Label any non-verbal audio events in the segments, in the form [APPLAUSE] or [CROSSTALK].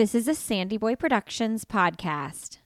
This is a Sandy Boy Productions podcast.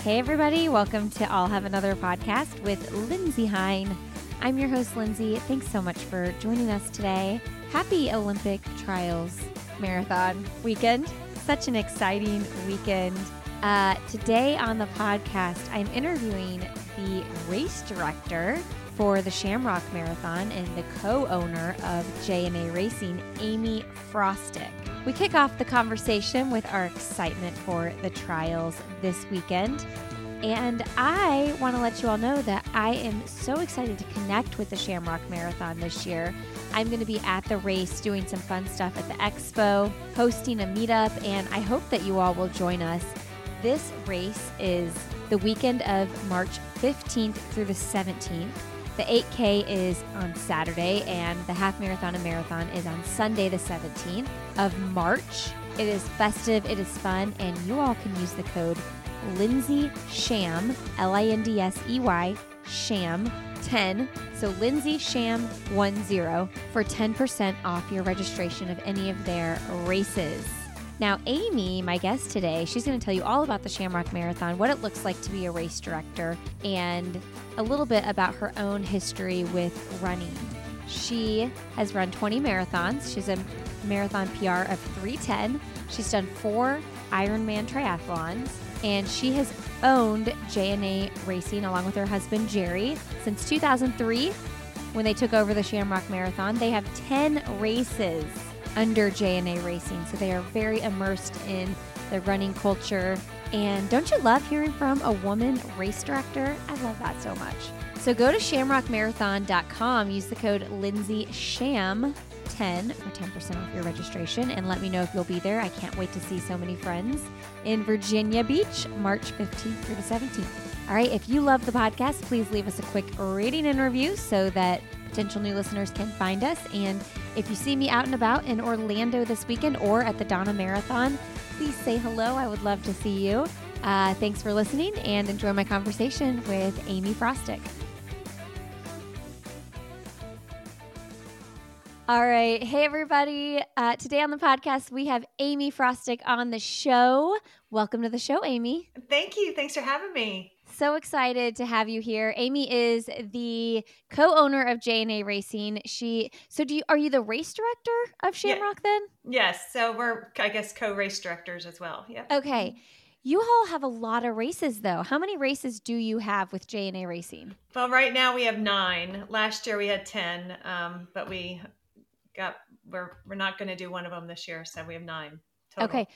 Hey, everybody, welcome to I'll Have Another podcast with Lindsey Hein. I'm your host, Lindsey. Thanks so much for joining us today. Happy Olympic Trials Marathon weekend. Such an exciting weekend. Uh, today on the podcast, I'm interviewing the race director for the Shamrock Marathon and the co-owner of J&A Racing, Amy Frostick. We kick off the conversation with our excitement for the trials this weekend. And I want to let you all know that I am so excited to connect with the Shamrock Marathon this year. I'm going to be at the race doing some fun stuff at the expo, hosting a meetup, and I hope that you all will join us. This race is the weekend of March 15th through the 17th. The 8K is on Saturday, and the half marathon and marathon is on Sunday, the 17th of March. It is festive, it is fun, and you all can use the code Lindsey Sham, L I N D S E Y, Sham 10. So Lindsey Sham 10 for 10% off your registration of any of their races. Now, Amy, my guest today, she's going to tell you all about the Shamrock Marathon, what it looks like to be a race director, and a little bit about her own history with running. She has run 20 marathons. She's a marathon PR of 310. She's done four Ironman triathlons, and she has owned J&A Racing along with her husband Jerry since 2003 when they took over the Shamrock Marathon. They have 10 races under J&A Racing. So they are very immersed in the running culture. And don't you love hearing from a woman race director? I love that so much. So go to shamrockmarathon.com, use the code Lindsey Sham 10 for 10% off your registration and let me know if you'll be there. I can't wait to see so many friends in Virginia Beach, March 15th through the 17th. All right, if you love the podcast, please leave us a quick rating and review so that potential new listeners can find us. And if you see me out and about in Orlando this weekend or at the Donna Marathon, please say hello. I would love to see you. Uh, thanks for listening and enjoy my conversation with Amy Frostick. All right. Hey, everybody. Uh, today on the podcast, we have Amy Frostick on the show. Welcome to the show, Amy. Thank you. Thanks for having me. So excited to have you here. Amy is the co-owner of J&A Racing. She so do you are you the race director of Shamrock yeah. then? Yes. So we're I guess co-race directors as well. Yeah. Okay. You all have a lot of races though. How many races do you have with J&A Racing? Well, right now we have nine. Last year we had ten, um, but we got we're we're not going to do one of them this year, so we have nine. Total. Okay.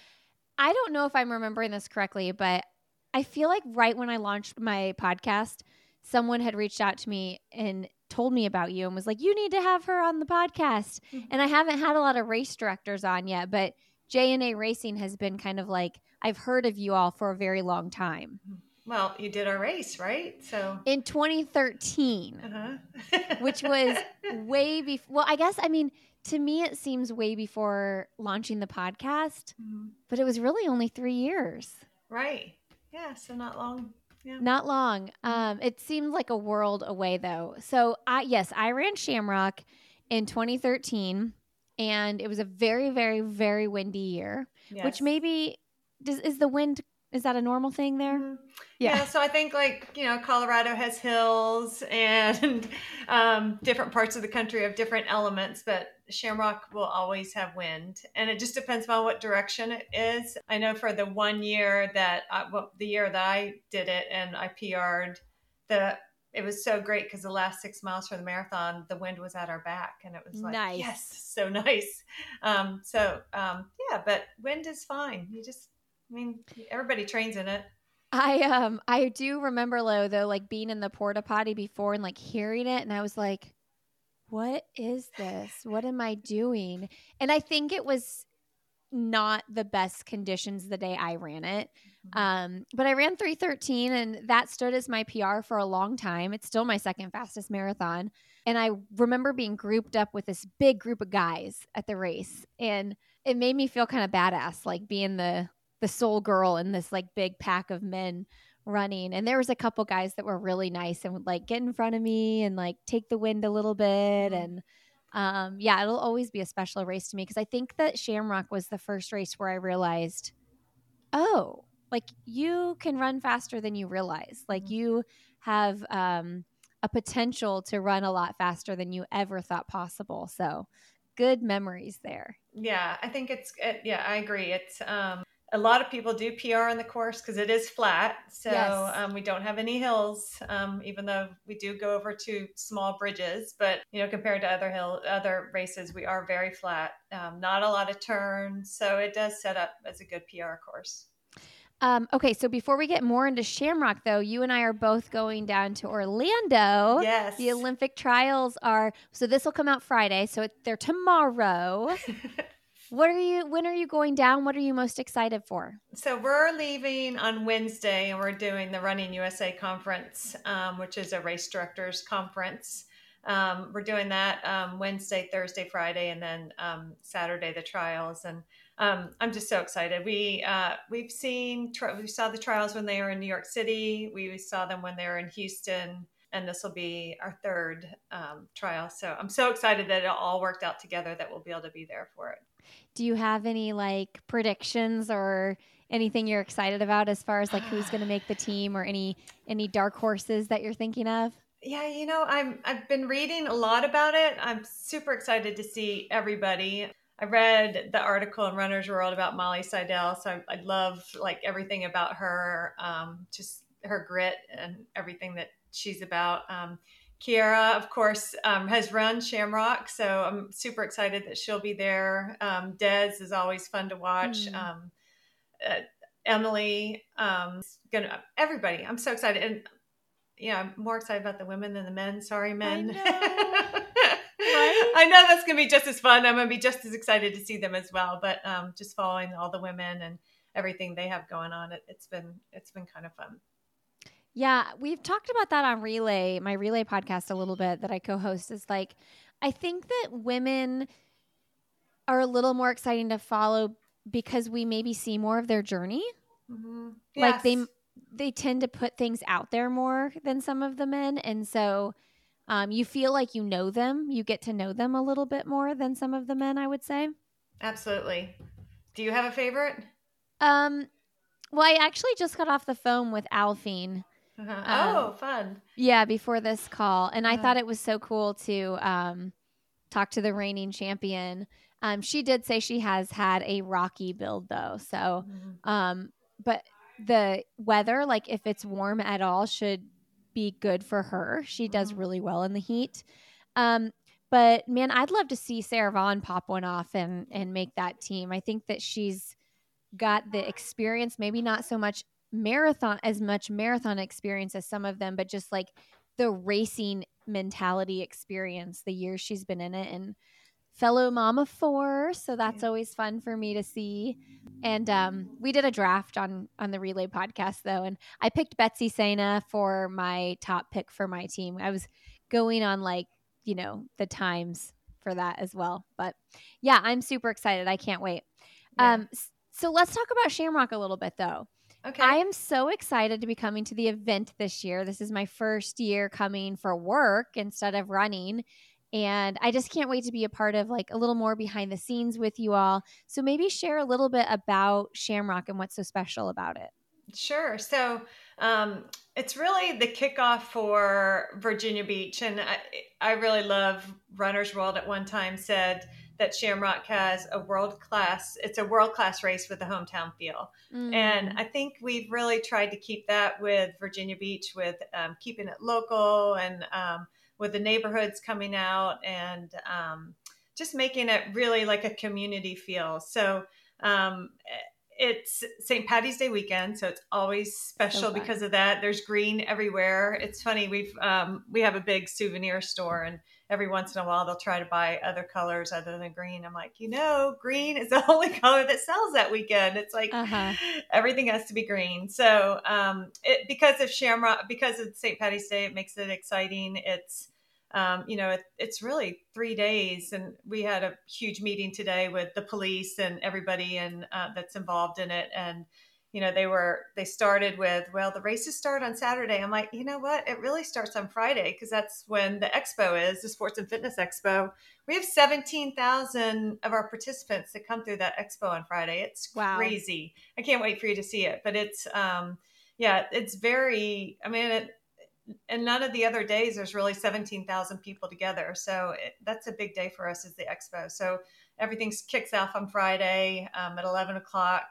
I don't know if I'm remembering this correctly, but I feel like right when I launched my podcast, someone had reached out to me and told me about you and was like, "You need to have her on the podcast." Mm-hmm. And I haven't had a lot of race directors on yet, but J&A Racing has been kind of like I've heard of you all for a very long time. Mm-hmm. Well, you did our race, right? So in 2013, uh-huh. which was [LAUGHS] way before. Well, I guess I mean to me it seems way before launching the podcast, mm-hmm. but it was really only three years. Right. Yeah. So not long. Yeah. Not long. Mm-hmm. Um, it seemed like a world away though. So I yes, I ran Shamrock in 2013, and it was a very, very, very windy year. Yes. Which maybe does is the wind is that a normal thing there? Mm-hmm. Yeah. yeah. So I think like, you know, Colorado has hills [LAUGHS] and um, different parts of the country have different elements, but Shamrock will always have wind. And it just depends on what direction it is. I know for the one year that, I, well, the year that I did it and I PR'd, the it was so great because the last six miles for the marathon, the wind was at our back, and it was like, nice. yes, so nice. Um, so um, yeah, but wind is fine. You just I mean, everybody trains in it. I um I do remember though though like being in the porta potty before and like hearing it and I was like what is this? What am I doing? And I think it was not the best conditions the day I ran it. Mm-hmm. Um, but I ran 313 and that stood as my PR for a long time. It's still my second fastest marathon. And I remember being grouped up with this big group of guys at the race. And it made me feel kind of badass, like being the the sole girl in this like big pack of men running. And there was a couple guys that were really nice and would like get in front of me and like take the wind a little bit. Mm-hmm. And um, yeah, it'll always be a special race to me because I think that Shamrock was the first race where I realized, oh, like you can run faster than you realize. Like mm-hmm. you have um, a potential to run a lot faster than you ever thought possible. So good memories there. Yeah, I think it's, it, yeah, I agree. It's, um, a lot of people do PR on the course because it is flat. So yes. um, we don't have any hills, um, even though we do go over two small bridges. But you know, compared to other hill other races, we are very flat. Um, not a lot of turns, so it does set up as a good PR course. Um, okay, so before we get more into Shamrock, though, you and I are both going down to Orlando. Yes. The Olympic trials are, so this will come out Friday. So it, they're tomorrow. [LAUGHS] what are you, when are you going down? What are you most excited for? So we're leaving on Wednesday and we're doing the Running USA conference, um, which is a race directors conference. Um, we're doing that um, Wednesday, Thursday, Friday, and then um, Saturday, the trials. And um, I'm just so excited. We uh, we've seen we saw the trials when they were in New York City. We saw them when they were in Houston, and this will be our third um, trial. So I'm so excited that it all worked out together. That we'll be able to be there for it. Do you have any like predictions or anything you're excited about as far as like who's going to make the team or any any dark horses that you're thinking of? Yeah, you know, I'm I've been reading a lot about it. I'm super excited to see everybody. I read the article in Runner's World about Molly Seidel, so I, I love like everything about her, um, just her grit and everything that she's about. Um, Keira, of course, um, has run Shamrock, so I'm super excited that she'll be there. Um, Des is always fun to watch. Mm. Um, uh, Emily, um, gonna everybody. I'm so excited, and yeah, I'm more excited about the women than the men. Sorry, men. [LAUGHS] right? I know that's going to be just as fun. I'm going to be just as excited to see them as well. But um, just following all the women and everything they have going on, it, it's been it's been kind of fun. Yeah, we've talked about that on Relay, my Relay podcast, a little bit that I co-host. Is like, I think that women are a little more exciting to follow because we maybe see more of their journey. Mm-hmm. Yes. Like they they tend to put things out there more than some of the men, and so um, you feel like you know them. You get to know them a little bit more than some of the men, I would say. Absolutely. Do you have a favorite? Um, well, I actually just got off the phone with Aliphine. Uh-huh. Um, oh, fun. Yeah, before this call. And uh-huh. I thought it was so cool to um, talk to the reigning champion. Um, she did say she has had a rocky build, though. So, mm-hmm. um, but the weather, like if it's warm at all, should be good for her. She does mm-hmm. really well in the heat. Um, but man, I'd love to see Sara Vaughn pop one off and and make that team. I think that she's got the experience, maybe not so much marathon as much marathon experience as some of them, but just like the racing mentality experience the years she's been in it and fellow mama four so that's always fun for me to see. And um, we did a draft on on the relay podcast though and i picked betsy saina for my top pick for my team. I was going on like you know the times for that as well. But yeah i'm super excited. I can't wait. Yeah. um so let's talk about shamrock a little bit though Okay. I am so excited to be coming to the event this year. This is my first year coming for work instead of running and I just can't wait to be a part of like a little more behind the scenes with you all. So maybe share a little bit about Shamrock and what's so special about it. Sure. So um, it's really the kickoff for Virginia Beach. And I, I really love Runner's World at one time said that Shamrock has a world class, it's a world class race with a hometown feel. Mm. And I think we've really tried to keep that with Virginia Beach with um, keeping it local and um, with the neighborhoods coming out and um, just making it really like a community feel. So um, it's St. Patty's Day weekend, so it's always special so because of that. There's green everywhere. It's funny we've um, we have a big souvenir store, and every once in a while they'll try to buy other colors other than green. I'm like, you know, green is [LAUGHS] the only color that sells that weekend. It's like uh-huh. everything has to be green. So um, it, because of Shamrock, because of St. Patty's Day, it makes it exciting. It's um, you know, it, it's really three days. And we had a huge meeting today with the police and everybody and uh, that's involved in it. And, you know, they were, they started with, well, the races start on Saturday. I'm like, you know what? It really starts on Friday because that's when the expo is, the Sports and Fitness Expo. We have 17,000 of our participants that come through that expo on Friday. It's wow. crazy. I can't wait for you to see it. But it's, um, yeah, it's very, I mean, it, and none of the other days there's really 17,000 people together. So it, that's a big day for us as the expo. So everything kicks off on Friday um, at 11 o'clock.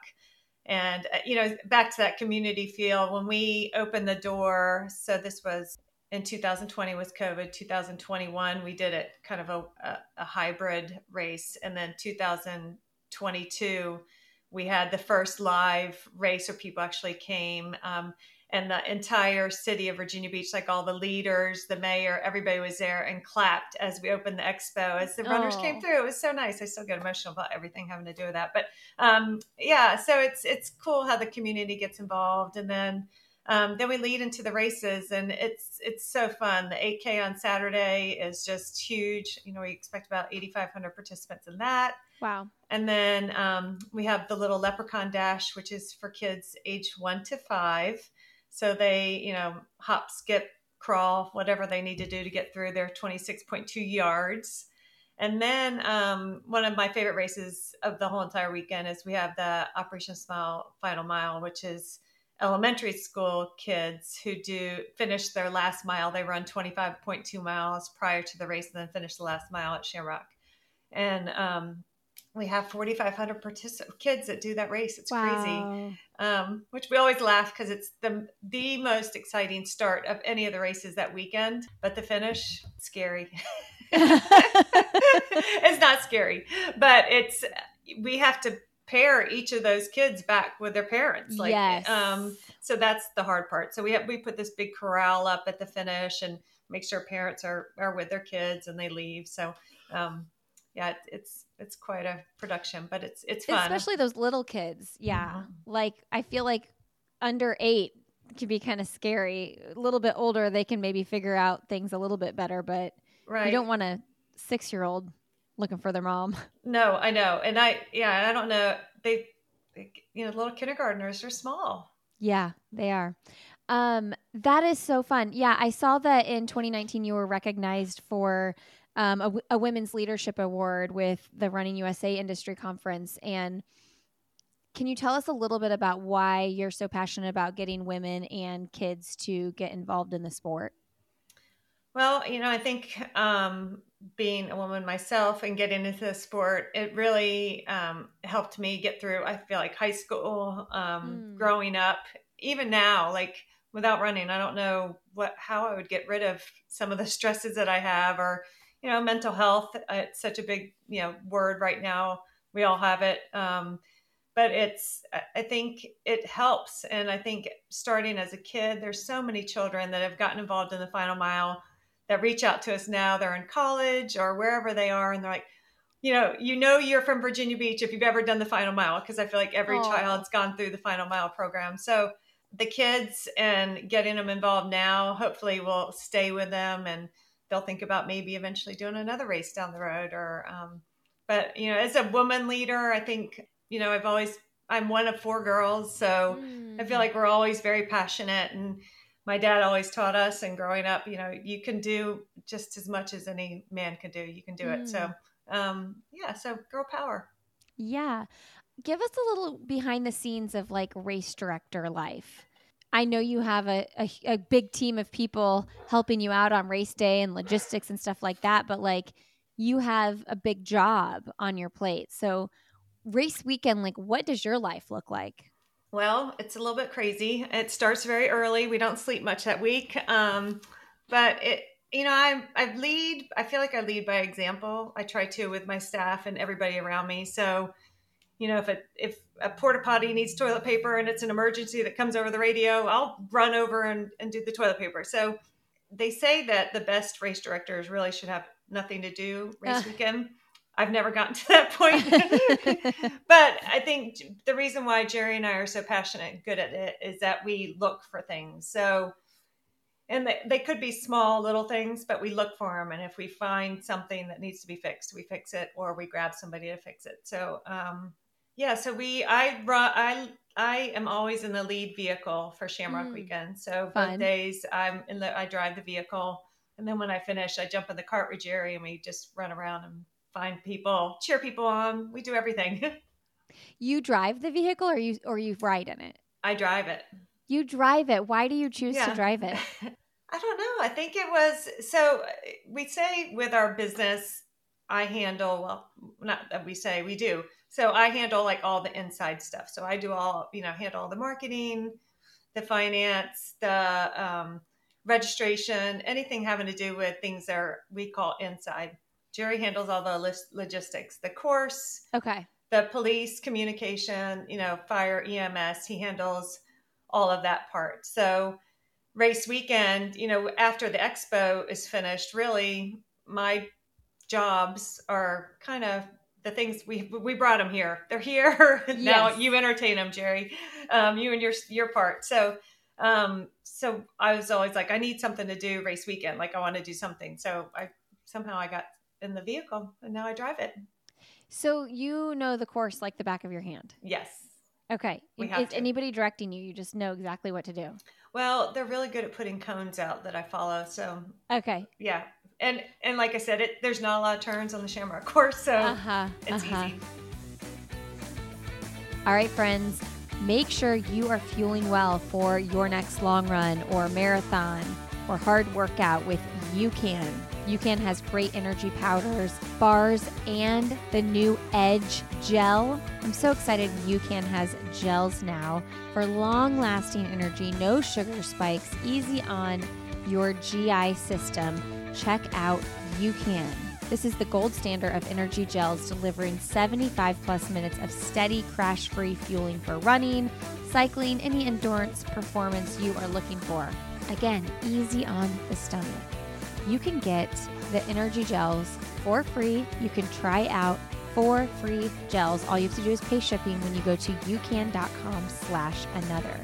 And, uh, you know, back to that community feel when we opened the door. So this was in 2020 was COVID. 2021, we did it kind of a, a, a hybrid race. And then 2022, we had the first live race where people actually came. Um, and the entire city of Virginia Beach, like all the leaders, the mayor, everybody was there and clapped as we opened the expo as the runners oh. came through. It was so nice. I still get emotional about everything having to do with that, but um, yeah, so it's it's cool how the community gets involved, and then um, then we lead into the races, and it's it's so fun. The 8K on Saturday is just huge. You know, we expect about 8,500 participants in that. Wow. And then um, we have the little Leprechaun Dash, which is for kids age one to five. So they, you know, hop, skip, crawl, whatever they need to do to get through their 26.2 yards. And then um, one of my favorite races of the whole entire weekend is we have the Operation Smile Final Mile, which is elementary school kids who do finish their last mile. They run 25.2 miles prior to the race and then finish the last mile at Shamrock. And um, we have 4,500 particip- kids that do that race. It's wow. crazy. Um, which we always laugh because it's the the most exciting start of any of the races that weekend, but the finish scary. [LAUGHS] it's not scary, but it's we have to pair each of those kids back with their parents. Like, yes. um, so that's the hard part. So we have we put this big corral up at the finish and make sure parents are are with their kids and they leave. So um, yeah, it's it's quite a production, but it's it's fun. Especially those little kids. Yeah. Mm-hmm. Like I feel like under 8 can be kind of scary. A little bit older they can maybe figure out things a little bit better, but right. you don't want a 6-year-old looking for their mom. [LAUGHS] No, I know. And I yeah, I don't know. They, they you know, little kindergartners are small. Yeah, they are. Um, that is so fun. Yeah, I saw that in 2019 you were recognized for um, a, a women's leadership award with the Running USA Industry Conference. And can you tell us a little bit about why you're so passionate about getting women and kids to get involved in the sport? Well, you know, I think um, being a woman myself and getting into the sport, it really um, helped me get through. I feel like high school, um, mm. growing up, even now, like without running, I don't know what how I would get rid of some of the stresses that I have, or you know, mental health. Uh, it's such a big, you know, word right now. We all have it. Um, but it's, I think it helps. And I think starting as a kid, there's so many children that have gotten involved in the final mile that reach out to us now. They're in college or wherever they are. And they're like, you know, you know, you're from Virginia Beach if you've ever done the final mile, because I feel like every Aww. child's gone through the final mile program. So the kids and getting them involved now, hopefully will stay with them and, they'll think about maybe eventually doing another race down the road or um, but you know as a woman leader i think you know i've always i'm one of four girls so mm. i feel like we're always very passionate and my dad always taught us and growing up you know you can do just as much as any man can do you can do mm. it so mm. um, yeah so girl power yeah give us a little behind the scenes of like race director life I know you have a, a, a, big team of people helping you out on race day and logistics and stuff like that, but like you have a big job on your plate. So, race weekend, like, what does your life look like? Well, it's a little bit crazy. It starts very early. We don't sleep much that week. Um, but it, you know, I, I lead, I feel like I lead by example. I try to with my staff and everybody around me. So, you know, if it, if a porta potty needs toilet paper and it's an emergency that comes over the radio, I'll run over and, and do the toilet paper. So they say that the best race directors really should have nothing to do race uh. weekend. I've never gotten [LAUGHS] to that point. [LAUGHS] but I think the reason why Jerry and I are so passionate and good at it is that we look for things. So and they, they could be small little things, but we look for them. And if we find something that needs to be fixed, we fix it or we grab somebody to fix it. So, um, yeah, so we, I, I, I am always in the lead vehicle for Shamrock mm, Weekend. So both fun. days I'm in the, I drive the vehicle. And then when I finish, I jump in the cart with Jerry and we just run around and find people, cheer people on. We do everything. [LAUGHS] you drive the vehicle or you, or you ride in it? I drive it. You drive it. Why do you choose yeah. to drive it? [LAUGHS] I don't know. I think it was so we say with our business, I handle, well, not that we say we do. So I handle like all the inside stuff. So I do all, you know, handle all the marketing, the finance, the um, registration, anything having to do with things that are, we call inside. Jerry handles all the logistics, the course. Okay. The police communication, you know, fire, EMS. He handles all of that part. So race weekend, you know, after the expo is finished, really my jobs are kind of the things we we brought them here. They're here [LAUGHS] now. Yes. You entertain them, Jerry. Um, you and your your part. So um, so I was always like, I need something to do race weekend. Like I want to do something. So I somehow I got in the vehicle and now I drive it. So you know the course like the back of your hand. Yes. Okay. We Is anybody directing you? You just know exactly what to do. Well, they're really good at putting cones out that I follow. So okay, yeah, and and like I said, it there's not a lot of turns on the Shamrock course, so uh-huh, it's uh-huh. easy. All right, friends, make sure you are fueling well for your next long run or marathon or hard workout with UCAN. UCAN has great energy powders, bars, and the new Edge gel. I'm so excited UCAN has gels now for long lasting energy, no sugar spikes, easy on your GI system. Check out UCAN. This is the gold standard of energy gels, delivering 75 plus minutes of steady, crash free fueling for running, cycling, any endurance performance you are looking for. Again, easy on the stomach you can get the energy gels for free. You can try out four free gels. All you have to do is pay shipping when you go to ucan.com slash another.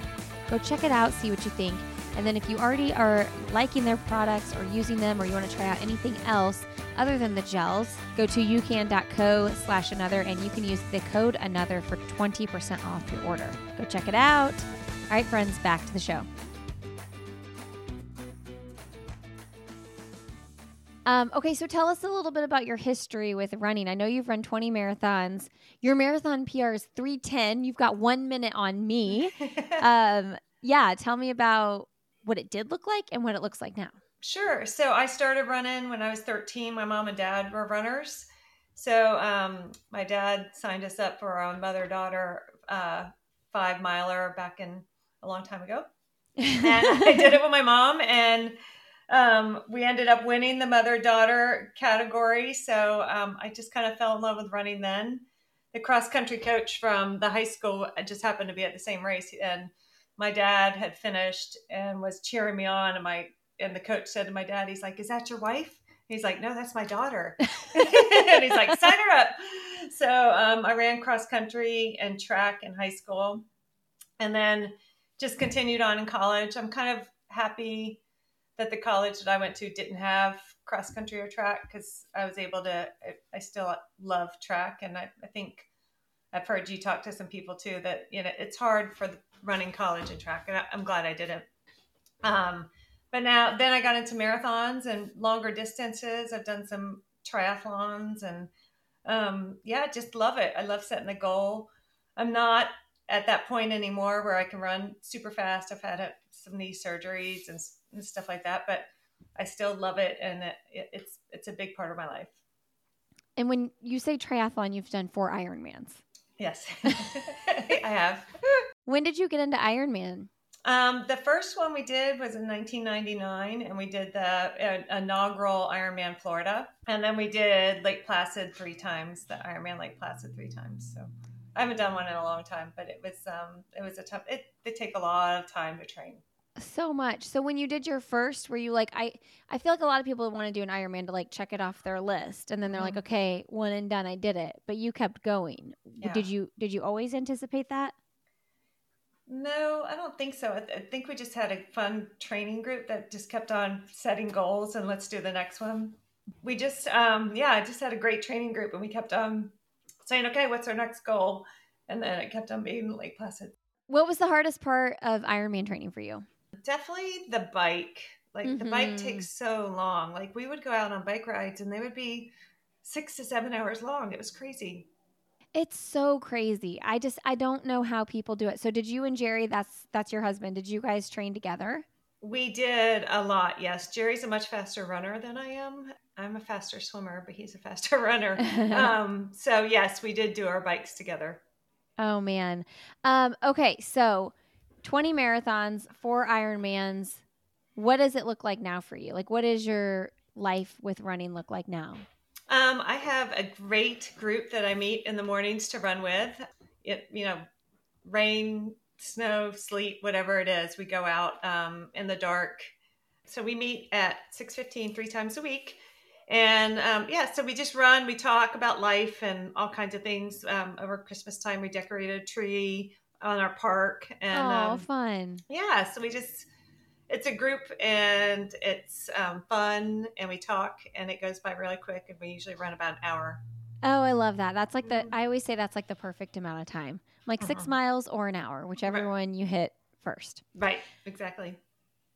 Go check it out, see what you think. And then if you already are liking their products or using them or you want to try out anything else other than the gels, go to ucan.co slash another and you can use the code another for 20% off your order. Go check it out. All right, friends, back to the show. Um, okay, so tell us a little bit about your history with running. I know you've run 20 marathons. Your marathon PR is 310. You've got one minute on me. [LAUGHS] um, yeah, tell me about what it did look like and what it looks like now. Sure. So I started running when I was 13. My mom and dad were runners. So um, my dad signed us up for our mother daughter uh, five miler back in a long time ago. And [LAUGHS] I did it with my mom and um, we ended up winning the mother daughter category. So um, I just kind of fell in love with running then. The cross country coach from the high school just happened to be at the same race, and my dad had finished and was cheering me on. And my and the coach said to my dad, he's like, "Is that your wife?" He's like, "No, that's my daughter." [LAUGHS] and he's like, "Sign her up." So um, I ran cross country and track in high school, and then just continued on in college. I'm kind of happy that the college that I went to didn't have cross country or track because I was able to. I, I still love track, and I, I, think I've heard you talk to some people too that you know it's hard for the, running college and track, and I, am glad I did it. Um, but now then I got into marathons and longer distances. I've done some triathlons and um, yeah, just love it. I love setting the goal. I'm not at that point anymore where I can run super fast. I've had some knee surgeries and and stuff like that. But I still love it, and it, it, it's it's a big part of my life. And when you say triathlon, you've done four Ironmans. Yes, [LAUGHS] [LAUGHS] I have. When did you get into Ironman? Um, the first one we did was in 1999, and we did the uh, inaugural Ironman Florida, and then we did Lake Placid three times, the Ironman Lake Placid three times. So I haven't done one in a long time, but it was um, it was a tough. It they take a lot of time to train so much. So when you did your first, were you like I I feel like a lot of people want to do an Ironman to like check it off their list and then they're mm-hmm. like, okay, one and done, I did it. But you kept going. Yeah. Did you did you always anticipate that? No, I don't think so. I, th- I, think we just had a fun training group that just kept on setting goals and let's do the next one. We just, um, yeah, I just had a great training group and we kept on saying, okay, what's our next goal? And then it kept on being Lake Placid. What was the hardest part of Ironman training for you? Definitely the bike. Like mm-hmm. the bike mm-hmm. takes so long. Like we would go out on bike rides and they would be six to seven hours long. It was crazy. It's so crazy. I just I don't know how people do it. So did you and Jerry, that's that's your husband, did you guys train together? We did a lot, yes. Jerry's a much faster runner than I am. I'm a faster swimmer, but he's a [LAUGHS] faster runner. [LAUGHS] um, so yes, we did do our bikes together. Oh man. Um, okay, so 20 marathons, four Ironmans. What does it look like now for you? Like what is your life with running look like now? Um, I have a great group that I meet in the mornings to run with. It, you know, rain, snow, sleet, whatever it is, we go out um, in the dark. So we meet at 6.15 three times a week. And um, yeah, so we just run, we talk about life and all kinds of things. Um, over Christmas time, we decorated a tree on our park. And, oh, fun. Yeah, so we just it's a group and it's um, fun and we talk and it goes by really quick and we usually run about an hour. Oh i love that. That's like the i always say that's like the perfect amount of time. Like uh-huh. six miles or an hour whichever right. one you hit first. Right exactly.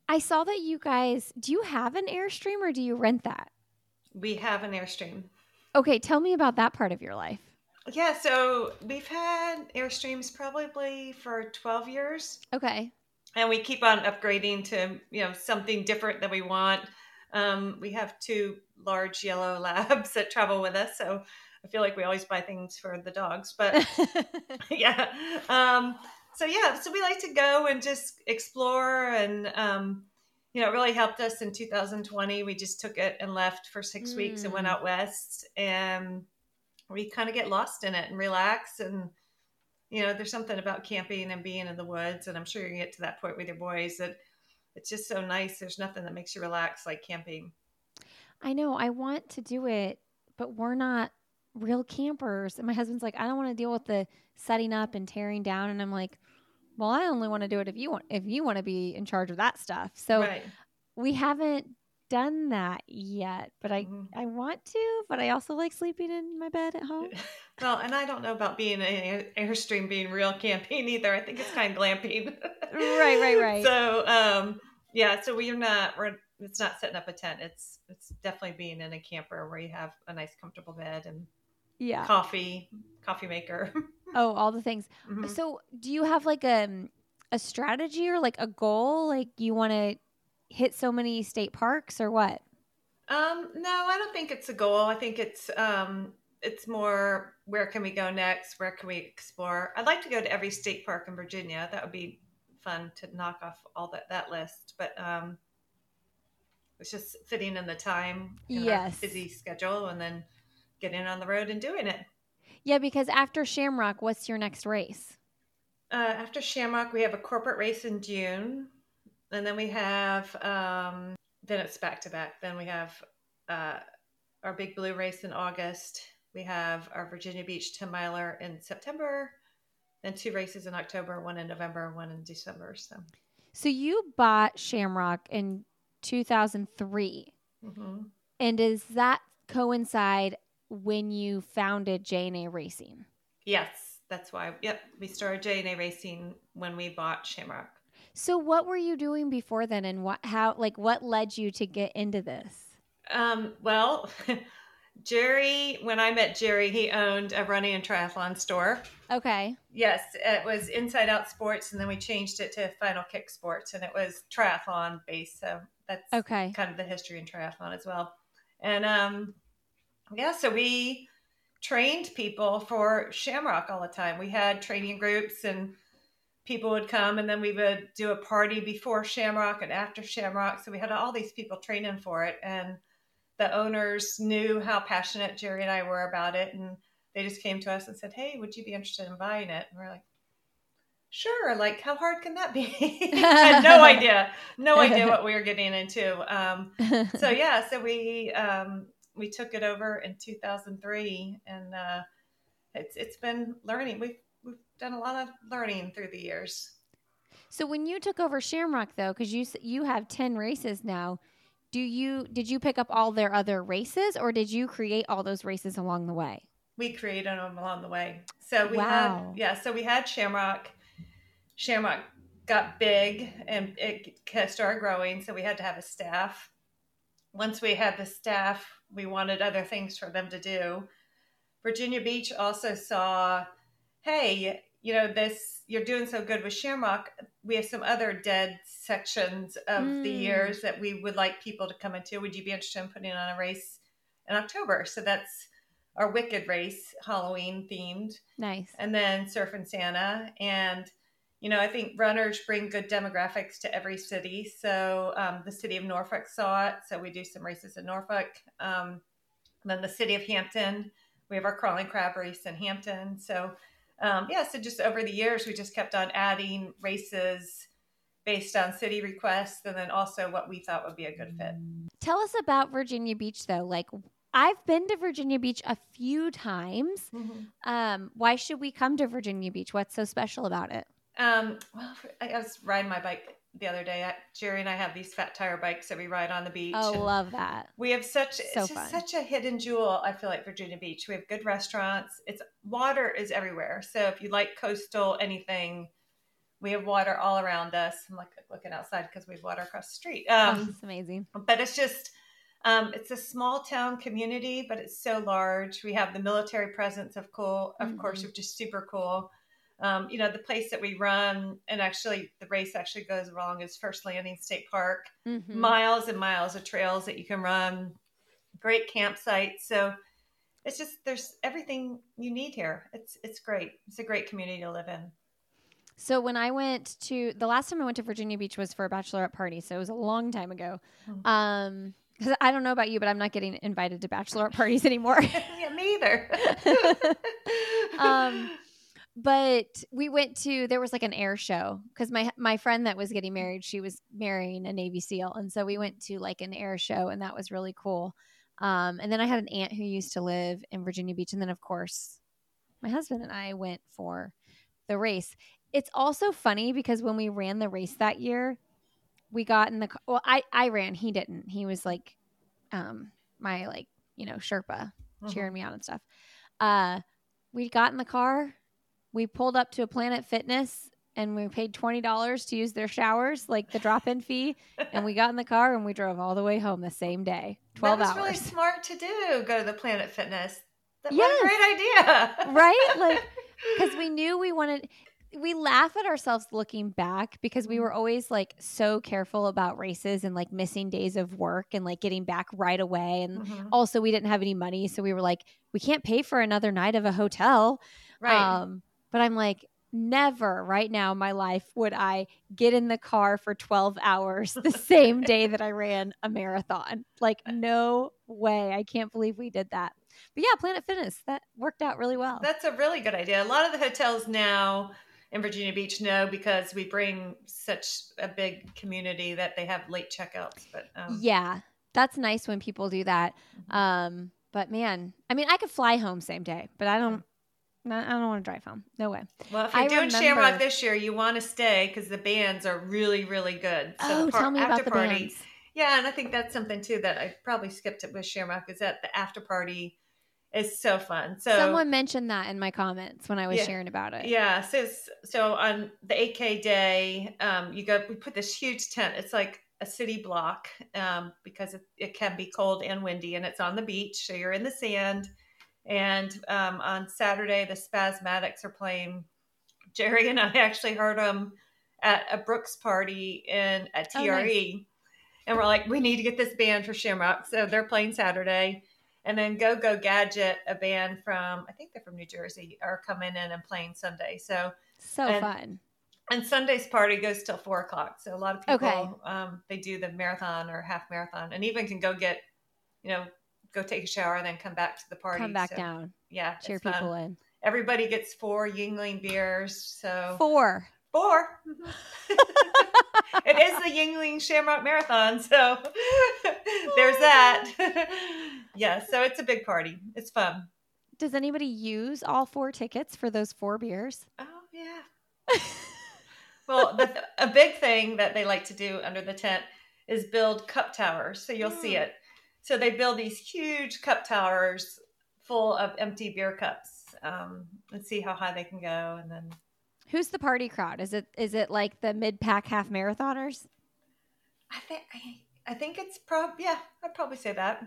I saw that you guys do you have an airstream or do you rent that? We have an airstream. Okay tell me about that part of your life. Yeah so we've had airstreams probably for 12 years. Okay and we keep on upgrading to you know something different that we want. Um, we have two large yellow [LAUGHS] labs that travel with us, so I feel like we always buy things for the dogs. But [LAUGHS] [LAUGHS] yeah, um, so yeah, so we like to go and just explore, and um, you know, it really helped us in 2020. We just took it and left for six mm. weeks and went mm. out west, and we kind of get lost in it and relax and you know, there's something about camping and being in the woods, and I'm sure you get to that point with your boys that it's just so nice. There's nothing that makes you relax like camping. I know. I want to do it, but we're not real campers. And my husband's like, I don't want to deal with the setting up and tearing down. And I'm like, well, I only want to do it if you want if you want to be in charge of that stuff. So right. we haven't done that yet, but I mm-hmm. I want to, but I also like sleeping in my bed at home. [LAUGHS] well, and I don't know about being an airstream being real camping either. I think it's kind of glamping. right, right, [LAUGHS] right. So, um, yeah, so we're not we're it's not setting up a tent. It's it's definitely being in a camper where you have a nice comfortable bed and yeah, coffee, coffee maker. [LAUGHS] oh, all the things. Mm-hmm. So, do you have like a um, a strategy or like a goal like you want to hit so many state parks or what? Um, no, I don't think it's a goal. I think it's um, it's more where can we go next? Where can we explore? I'd like to go to every state park in Virginia. That would be fun to knock off all that that list. But um, it's just fitting in the time, in yes, busy schedule, and then getting on the road and doing it. Yeah, because after Shamrock, what's your next race? Uh, after Shamrock, we have a corporate race in June and then we have um, then it's back to back. Then we have uh, our Big Blue race in August. We have our Virginia Beach 10 miler in September, then two races in October, one in November, one in December. So, so you bought Shamrock in 2003, mm-hmm. and does that coincide when you founded J&A Racing? Yes, that's why. Yep, we started J&A Racing when we bought Shamrock. So what were you doing before then and what how like what led you to get into this? Um, well, [LAUGHS] Jerry, when I met Jerry, he owned a running and triathlon store. Okay. Yes, it was Inside Out Sports, and then we changed it to Final Kick Sports, and it was triathlon based. So that's okay. kind of the history in triathlon as well. And um, yeah, so we trained people for Shamrock all the time. We had training groups and people would come and then we would do a party before Shamrock and after Shamrock. So we had all these people training for it. And the owners knew how passionate Jerry and I were about it. And they just came to us and said, Hey, would you be interested in buying it? And we're like, Sure. Like, how hard can that be? [LAUGHS] I had no [LAUGHS] idea, no idea what we were getting into. Um, [LAUGHS] so yeah, so we um, we took it over in 2003, and uh, it's it's been learning. We've done a lot of learning through the years. So when you took over Shamrock, though, because you you have ten races now, do you did you pick up all their other races, or did you create all those races along the way? we created them along the way. So we Wow. had yeah, so we had Shamrock. Shamrock got big and it started growing, so we had to have a staff. Once we had the staff, we wanted other things for them to do. Virginia Beach also saw, hey, you know, this you're doing so good with Shamrock. We have some other dead sections of the Mm. years that we would like people to come into. Would you be interested in putting on a race in October? So that's our Wicked race, Halloween themed, Nice. and then Surf and Santa. And, you know, I think runners bring good demographics to every city. So um, the city of Norfolk saw it. So we do some races in Norfolk. Um, and then the city of Hampton, we have our crawling crab race in Hampton. So, um, yeah, so just over the years, we just kept on adding races based on city requests and then also what we thought would be a good fit. Tell us about Virginia Beach, though. Like, I've been to Virginia Beach a few times. Um, why should we come to Virginia Beach? What's so special about it? Um, well, I I was riding my bike the other day. I, Jerry and I have these fat tire bikes that we ride on the beach. Oh, love that. we have such So it's just fun. such a hidden jewel. I feel like Virginia Beach. We have good restaurants. It's water is everywhere. So if you like coastal anything, we have water all around us. I'm like looking outside because we have water across the street. oh, Um, it's amazing. but it's just um, it's a small town community, but it's so large. We have the military presence of cool, of course, Mhm. which is super cool. Um, you know, the place that we run, and actually the race actually goes along is First Landing State Park. Mhm. Miles and miles of trails that you can run, great campsites. So it's just there's everything you need here. It's it's great. It's a great community to live in. So when I went to the last time I went to Virginia Beach was for a bachelorette party, so it was a long time ago. Mhm. Um, 'cause I don't know about you, but I'm not getting invited to bachelorette parties anymore. [LAUGHS] yeah, me either. [LAUGHS] Um, [LAUGHS] but we went to there was like an air show because my my friend that was getting married she was marrying a navy seal and so we went to like an air show and that was really cool um, and then i had an aunt who used to live in virginia beach and then of course my husband and i went for the race it's also funny because when we ran the race that year we got in the well i i ran he didn't he was like um my like you know sherpa Mhm. cheering me on and stuff. Uh, we got in the car, we pulled up to a Planet Fitness, and we paid twenty dollars to use their showers, like the drop-in fee. [LAUGHS] And we got in the car and we drove all the way home the same day, twelve that was hours. really smart to do. Go to the Planet Fitness. That Yes. was a great idea. [LAUGHS] right? Like, [LAUGHS] because we knew we wanted. We laugh at ourselves looking back because we were always like so careful about races and like missing days of work and like getting back right away. And Mhm. also, we didn't have any money, so we were like, we can't pay for another night of a hotel. Right. Um, but I'm like, never right now in my life would I get in the car for 12 hours the [LAUGHS] same day that I ran a marathon. Like, no way. I can't believe we did that. But yeah, Planet Fitness, that worked out really well. That's a really good idea. A lot of the hotels now in Virginia Beach know because we bring such a big community that they have late checkouts. But um, yeah, that's nice when people do that. Mhm. Um, but man, I mean, I could fly home same day, but I don't. No, I don't want to drive home. No way. well, if you're I doing remember- Shamrock this year, you want to stay because the bands are really, really good. oh, the par- tell me about after the party- bands. Yeah, and I think that's something too that I probably skipped it with Shamrock is that the after party is so fun. So Someone mentioned that in my comments when I was Yeah. sharing about it. Yeah, so so on the 8K day, um, you go. We put this huge tent. It's like a city block um, because it, it can be cold and windy, and it's on the beach, so you're in the sand. And um, on Saturday, the Spazmatics are playing. Jerry and I actually heard them at a Brooks party in at Oh, TRE, nice. and we're like, we need to get this band for Shamrock. So they're playing Saturday. And then Go Go Gadget, a band from I think they're from New Jersey, are coming in and playing Sunday. So So And- fun. and Sunday's party goes till four o'clock. So a lot of people Okay. um, they do the marathon or half marathon, and even can go get you know go take a shower and then come back to the party. Come back So, down. Yeah, Cheer it's fun. people in. Everybody gets four Yuengling beers. So Four. four. [LAUGHS] it is the Yuengling Shamrock Marathon, so [LAUGHS] there's that. [LAUGHS] yeah, so it's a big party. It's fun. Does anybody use all four tickets for those four beers? Oh yeah. well, the, a big thing that they like to do under the tent is build cup towers. So you'll mm. see it. So they build these huge cup towers full of empty beer cups um, and see how high they can go. And then, who's the party crowd? Is it is it like the mid pack half marathoners? I think I, I think it's prob yeah I'd probably say that.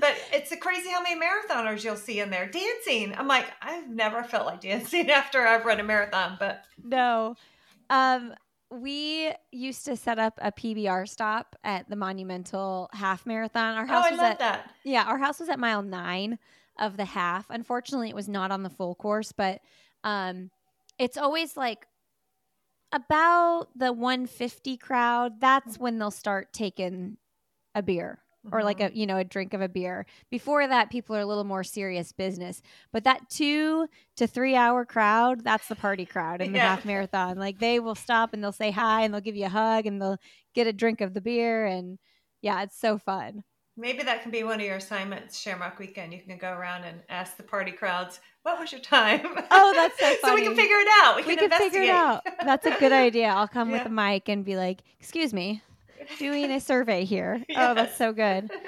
but [LAUGHS] it's a crazy how many marathoners you'll see in there dancing. I'm like I've never felt like dancing [LAUGHS] after I've run a marathon, but no. Um, we used to set up a PBR stop at the Monumental Half Marathon. Our house oh, I was love at, that. Yeah, our house was at mile nine of the half. Unfortunately, it was not on the full course, but um, it's always like about the 150 crowd. That's when they'll start taking a beer or like a mm-hmm. you know a drink of a beer. Before that people are a little more serious business. But that two to three hour crowd that's the party crowd in the yeah. half marathon. Like they will stop and they'll say hi and they'll give you a hug and they'll get a drink of the beer. And yeah it's so fun. Maybe that can be one of your assignments shamrock weekend. You can go around and ask the party crowds what was your time? Oh that's so funny [LAUGHS] so we can figure it out. We, we can, can figure it out. That's a good [LAUGHS] idea. I'll come yeah. with a mic and be like excuse me doing a survey here. Yes. [LAUGHS] Oh, that's so good. [LAUGHS]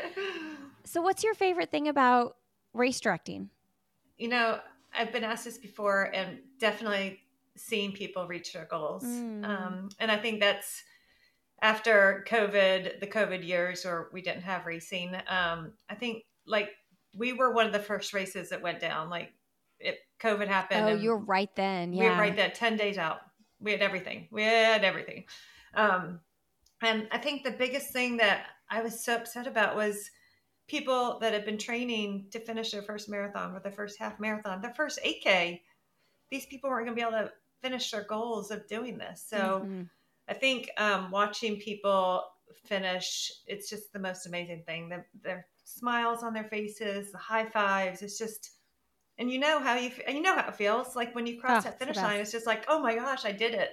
So, what's your favorite thing about race directing? You know, I've been asked this before, and definitely seeing people reach their goals. Mm. Um, and I think that's after COVID, the COVID years where we didn't have racing. Um, I think like we were one of the first races that went down. Like it, COVID happened. Oh, you're right then. Yeah, we were right then. Ten days out, we had everything. We had everything. Um, and I think the biggest thing that I was so upset about was people that had been training to finish their first marathon or their first half marathon, their first 8K. These people weren't going to be able to finish their goals of doing this. So mm-hmm. I think um, watching people finish, it's just the most amazing thing. The, their smiles on their faces, the high fives. It's just, and you know how you, and you know how it feels like when you cross oh, that finish line. It's just like, oh my gosh, I did it,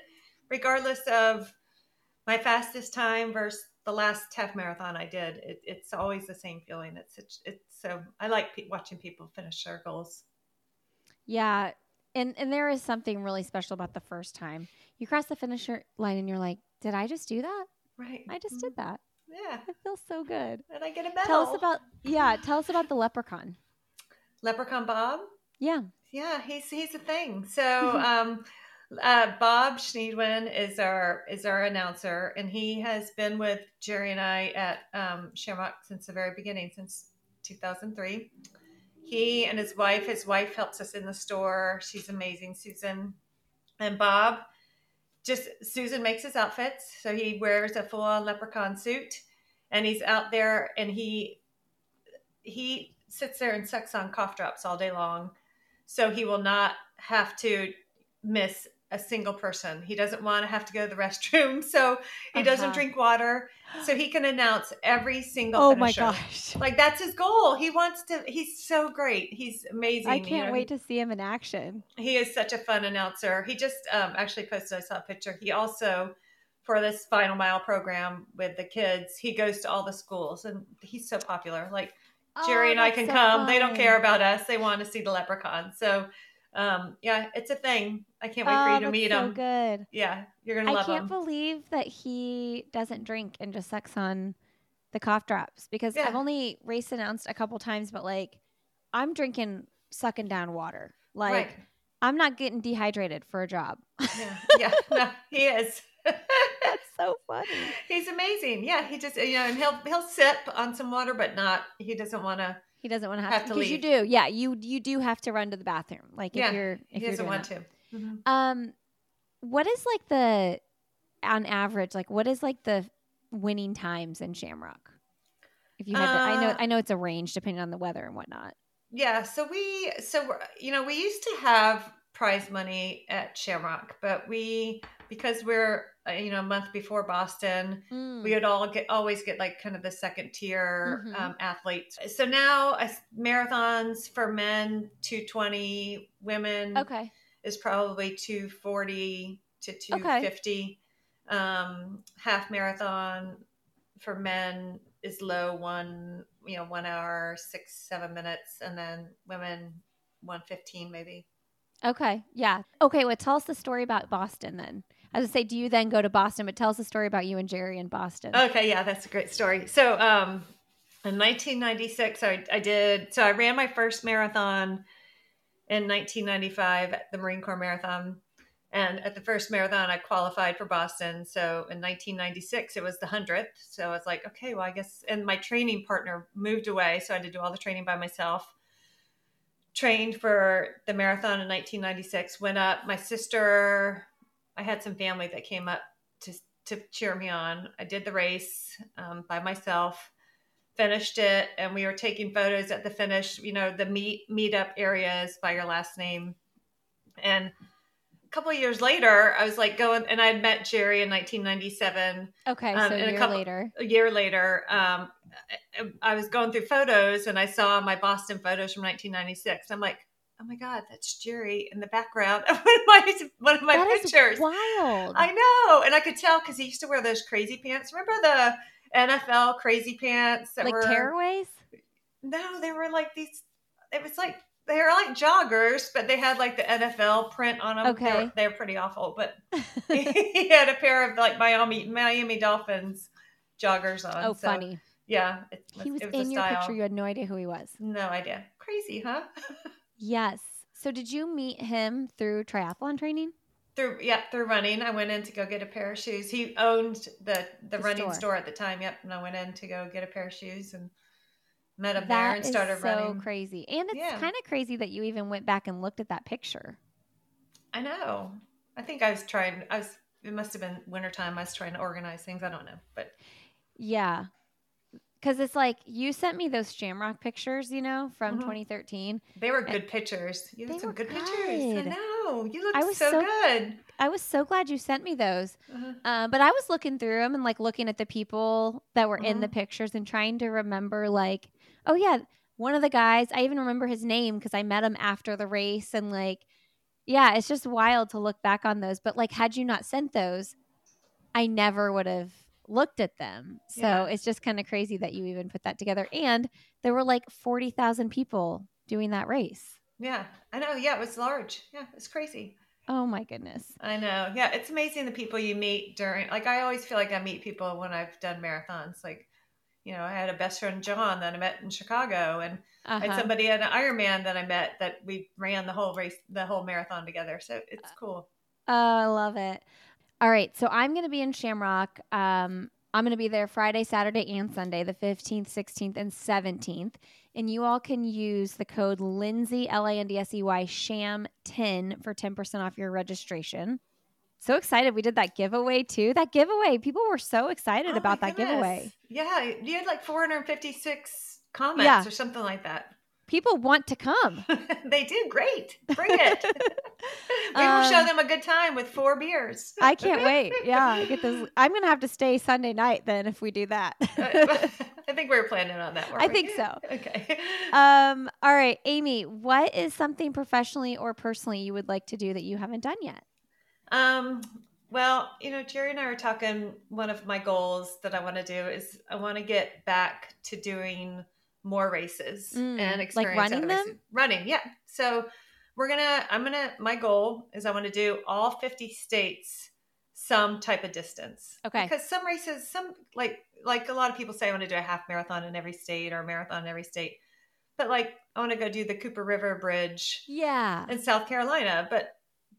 regardless of my fastest time versus the last half marathon I did, it, it's always the same feeling. It's it's, it's so I like pe- watching people finish their goals. Yeah, and and there is something really special about the first time you cross the finisher line and you're like, did I just do that? Right, I just mm-hmm. did that. Yeah, it feels so good. And I get a medal. Tell us about yeah. Tell us about the leprechaun. Leprechaun Bob. Yeah. Yeah, he's he's a thing. So [LAUGHS] um, uh, Bob Schneidwin is our is our announcer, and he has been with Jerry and I at um, Shamrock since the very beginning, since 2003. He and his wife, his wife helps us in the store. She's amazing, Susan. And Bob, just Susan makes his outfits, so he wears a full on leprechaun suit, and he's out there, and he he sits there and sucks on cough drops all day long, so he will not have to miss a single person. He doesn't want to have to go to the [LAUGHS] restroom, so he uh-huh. doesn't drink water. So he can announce every single. Oh finisher. my gosh! [LAUGHS] Like that's his goal. He wants to. He's so great. He's amazing. I can't you know, wait to see him in action. He is such a fun announcer. He just um, actually posted. I saw a picture. He also. For this final mile program with the kids, he goes to all the schools and he's so popular. Like Jerry oh, and I can so come. Fun. They don't care about us. They want to see the leprechaun. So um, yeah, it's a thing. I can't wait oh, for you to meet so him. Good. Yeah, you're gonna love him. I can't him. believe that he doesn't drink and just sucks on the cough drops because yeah. I've only race announced a couple times, but like I'm drinking, sucking down water. Like right. I'm not getting dehydrated for a job. yeah, [LAUGHS] yeah, no, he is. [LAUGHS] That's so funny. He's amazing. Yeah, he just you know, and he'll he'll sip on some water, but not. He doesn't want to he doesn't want to have, have to because you do. Yeah, you you do have to run to the bathroom. Like yeah, if you're if he doesn't want that. to. Mm-hmm. Um, what is like the on average? Like what is like the winning times in Shamrock? If you had, uh, to, I know uh, I know it's a range depending on the weather and whatnot. Yeah, so we so you know we used to have prize money at Shamrock, but we because we're you know a month before Boston, mm. we would all get always get like kind of the second tier mm-hmm. um, athletes. So now uh, marathons for men 220, women okay is probably 240 to 250. Okay. Um, half marathon for men is low one you know one hour six seven minutes and then women 115 maybe Okay. Yeah. Okay. Well, tell us the story about Boston then. I was say, do you then go to Boston? But tell us a story about you and Jerry in Boston. Okay, yeah, that's a great story. So, um, in 1996, I, I did. So I ran my first marathon in 1995 at the Marine Corps Marathon, and at the first marathon, I qualified for Boston. So in 1996, it was the hundredth. So I was like, okay, well, I guess. And my training partner moved away, so I had to do all the training by myself trained for the marathon in 1996 went up my sister i had some family that came up to, to cheer me on i did the race um, by myself finished it and we were taking photos at the finish you know the meet meetup areas by your last name and a couple of years later i was like going and i had met jerry in 1997 okay um, so a a year couple- later. a year later, um, I, I was going through photos and I saw my Boston photos from 1996. I'm like, oh my god, that's Jerry in the background [LAUGHS] of one of my one of my That is pictures. wild. I know, and I could tell because he used to wear those crazy pants. Remember the NFL crazy pants that like were tearaways? no, they were like these. It was like they were like joggers, but they had like the NFL print on them. They Okay. were, they were pretty awful, but [LAUGHS] [LAUGHS] he had a pair of like Miami Miami Dolphins joggers on. oh, so, funny. Yeah, it He was it in your picture. You had no idea who he was. No idea. Crazy, huh? Yes. So did you meet him through triathlon training? through yeah, through running. I went in to go get a pair of shoes. He owned the the, The running store. store. at the time. Yep, and I went in to go get a pair of shoes and met him there That and is started so running. crazy. And it's Yeah. kind of crazy that you even went back and looked at that picture. I know. I think I was trying. I was. It must have been wintertime. I was trying to organize things. I don't know, but Yeah. Cause it's like you sent me those Shamrock pictures, you know, from Mhm. 2013. they were good pictures. You had some were good, pictures. good. I know. You look I was so, so- good. I was so glad you sent me those. Uh-huh. Uh, but I was looking through them and like looking at the people that were in the Mhm. pictures and trying to remember, like, oh yeah, one of the guys. I even remember his name because I met him after the race and like, yeah, it's just wild to look back on those. But like, had you not sent those, I never would have looked at them. So Yeah. it's just kind of crazy that you even put that together. And there were like forty thousand people doing that race. Yeah, I know. Yeah, it was large. Yeah, it's crazy. Oh my goodness. I know. Yeah, it's amazing the people you meet during. Like, I always feel like I meet people when I've done marathons. Like, you know, I had a best friend John that I met in Chicago, and I Uh-huh. had somebody at an Ironman that I met that we ran the whole race, the whole marathon together. So Uh, it's cool. Oh, I love it. All right. So I'm going to be in Shamrock. Um, I'm going to be there Friday, Saturday, and Sunday, the 15th, 16th, and 17th. And you all can use the code Lindsey, L A N D S E Y, SHAM10 for 10% off your registration. So excited. We did that giveaway too. That giveaway, people were so excited Oh about that giveaway. Yeah, you had like 456 comments Yeah. or something like that. People want to come. [LAUGHS] they do great. Bring it. [LAUGHS] we will show Um, them a good time with four beers. I can't wait. [LAUGHS] Yeah, get those. I'm going to have to stay Sunday night then if we do that. I think we were planning on that. I we? think so. Okay. Um, all right, Amy, what is something professionally or personally you would like to do that you haven't done yet? Um, well, you know, Jerry and I were talking. One of my goals that I want to do is I want to get back to doing more races Mm, and like experience running other them? races. Running, yeah. So we're gonna. I'm gonna. My goal is I want to do all 50 states some type of distance. Okay. Because some races, some like like a lot of people say I want to do a half marathon in every state or a marathon in every state. But like I want to go do the Cooper River Bridge Yeah. in South Carolina, but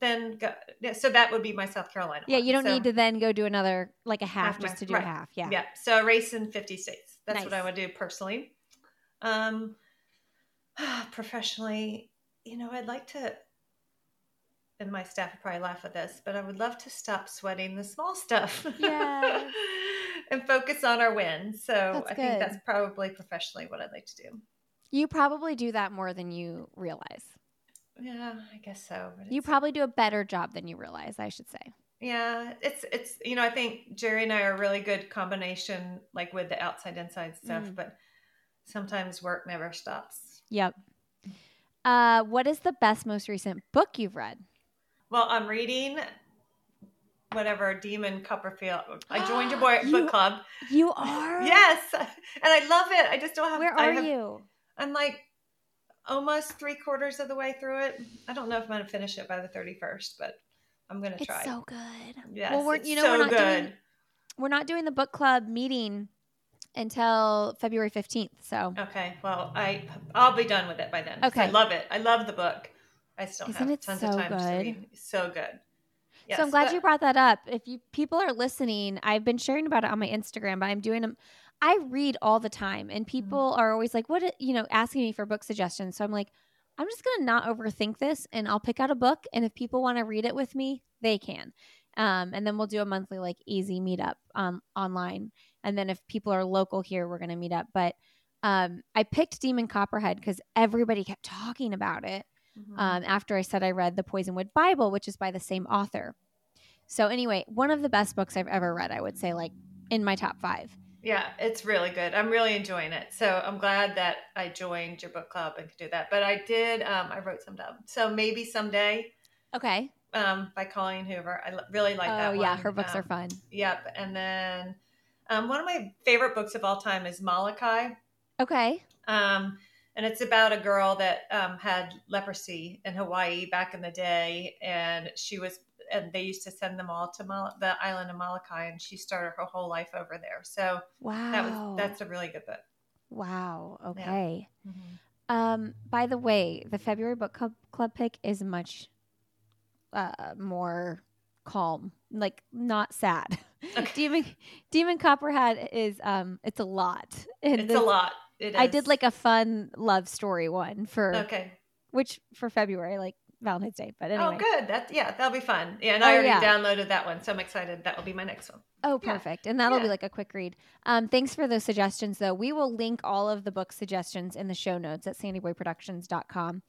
then go, yeah, so that would be my South Carolina. Yeah, one. you don't So- need to then go do another like a half, Half just to do marathon, a half. Yeah. Yeah, so a race in fifty states. That's what I Nice. would do personally. Um, [SIGHS] professionally, you know, I'd like to, and my staff would probably laugh at this, but I would love to stop sweating the small stuff. Yes. [LAUGHS] and focus on our wins. So That's I think that's probably professionally what I'd like to do. You probably do that more than you realize. Yeah, I guess so. but You probably do a better job than you realize, I should say. Yeah, it's it's you know I think Jerry and I are a really good combination, like with the outside inside stuff. Mm. But sometimes work never stops. Yep. Uh, what is the best, most recent book you've read? Well, I'm reading whatever Demon Copperfield. I joined your [GASPS] boy You- book club. You are? [LAUGHS] Yes, and I love it. I just don't have. Where are have- you? I'm like almost three quarters of the way through it. I don't know if I'm going to finish it by the 31st, but I'm gonna It's try. so good. yes, well, we're it's you know so we're not good. doing we're not doing the book club meeting until February 15th. So Okay, well, I I'll be done with it by then. Okay. I love it. I love the book. I still Isn't have it tons so of time to read. So good. Yes, so I'm glad but- you brought that up. If you people are listening, I've been sharing about it on my Instagram, but I'm doing them. I read all the time, and Mm-hmm. people are always like, "What?" You know, asking me for book suggestions. So I'm like, I'm just gonna not overthink this, and I'll pick out a book, and if people want to read it with me, they can. Um, and then we'll do a monthly like easy meetup um, online. And then if people are local here, we're gonna meet up. But um, I picked Demon Copperhead because everybody kept talking about it Mhm. um, after I said I read the Poisonwood Bible, which is by the same author. So anyway, one of the best books I've ever read, I would say, like in my top five. Yeah, it's really good. I'm really enjoying it. So I'm glad that I joined your book club and could do that. But I did, um, I wrote some down. So maybe someday Okay. um, by Colleen Hoover. I l- really like that oh one. yeah, her books are Um, fun. Yep. And then um, one of my favorite books of all time is Molokai. Okay. Um, and it's about a girl that um, had leprosy in Hawaii back in the day, and she was, and they used to send them all to Mal- the island of Molokai, and she started her whole life over there. So Wow. that was that's a really good book. wow. Okay. Mm-hmm. Um. By the way, the February book club, club pick is much uh more calm, like not sad. Okay. [LAUGHS] Demon Demon Copperhead is um. It's a lot. And It's this- a lot. It I did like a fun love story one for okay. which for February, like Valentine's Day. But anyway. Oh, good. That yeah, that'll be fun. Yeah, and Oh, I already yeah. downloaded that one, so I'm excited. That will be my next one. Oh, Yeah. perfect. And that'll be like a quick read. Um, thanks for those suggestions, though. We will link all of the book suggestions in the show notes at sandyboyproductions.com.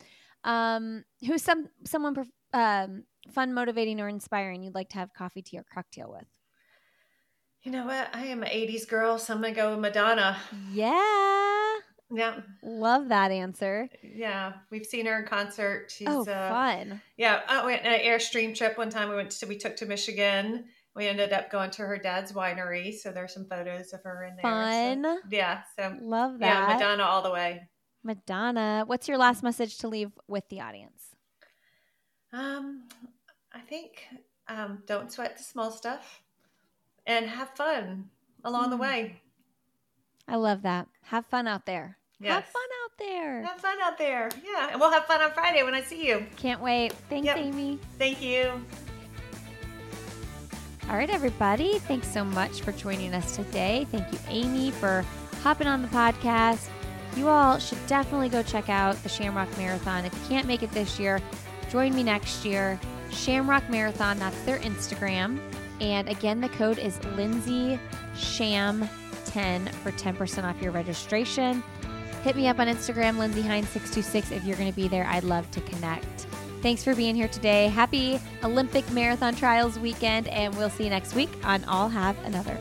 Um, who's some someone um, fun, motivating, or inspiring you'd like to have coffee, tea, or cocktail with? You know what? I am an '80s girl, so I'm gonna go with Madonna. Yeah, Yeah, love that answer. yeah. We've seen her in concert. She's oh, uh, fun. Yeah, I went on an Airstream trip one time. We went to we took to Michigan. We ended up going to her dad's winery, so there's some photos of her in there. So- Fun. yeah, so Love that. yeah, Madonna all the way. Madonna. What's your last message to leave with the audience? Um, I think um, don't sweat the small stuff, and have fun along the Mm. way. I love that. Have fun out there. Have fun out there. Have fun out there. Yeah, and we'll have fun on Friday when I see you. Can't wait. Thanks, Yep. Amy. Thank you. All right, everybody. Thanks so much for joining us today. Thank you, Amy, for hopping on the podcast. You all should definitely go check out the Shamrock Marathon. If you can't make it this year, join me next year. Shamrock Marathon, that's their Instagram. And again, the code is Lindsey Sham 10 for 10% off your registration. Hit me up on Instagram, Lindsey Hein 626 if you're going to be there. I'd love to connect. Thanks for being here today. Happy Olympic Marathon Trials weekend, and we'll see you next week on I'll Have Another.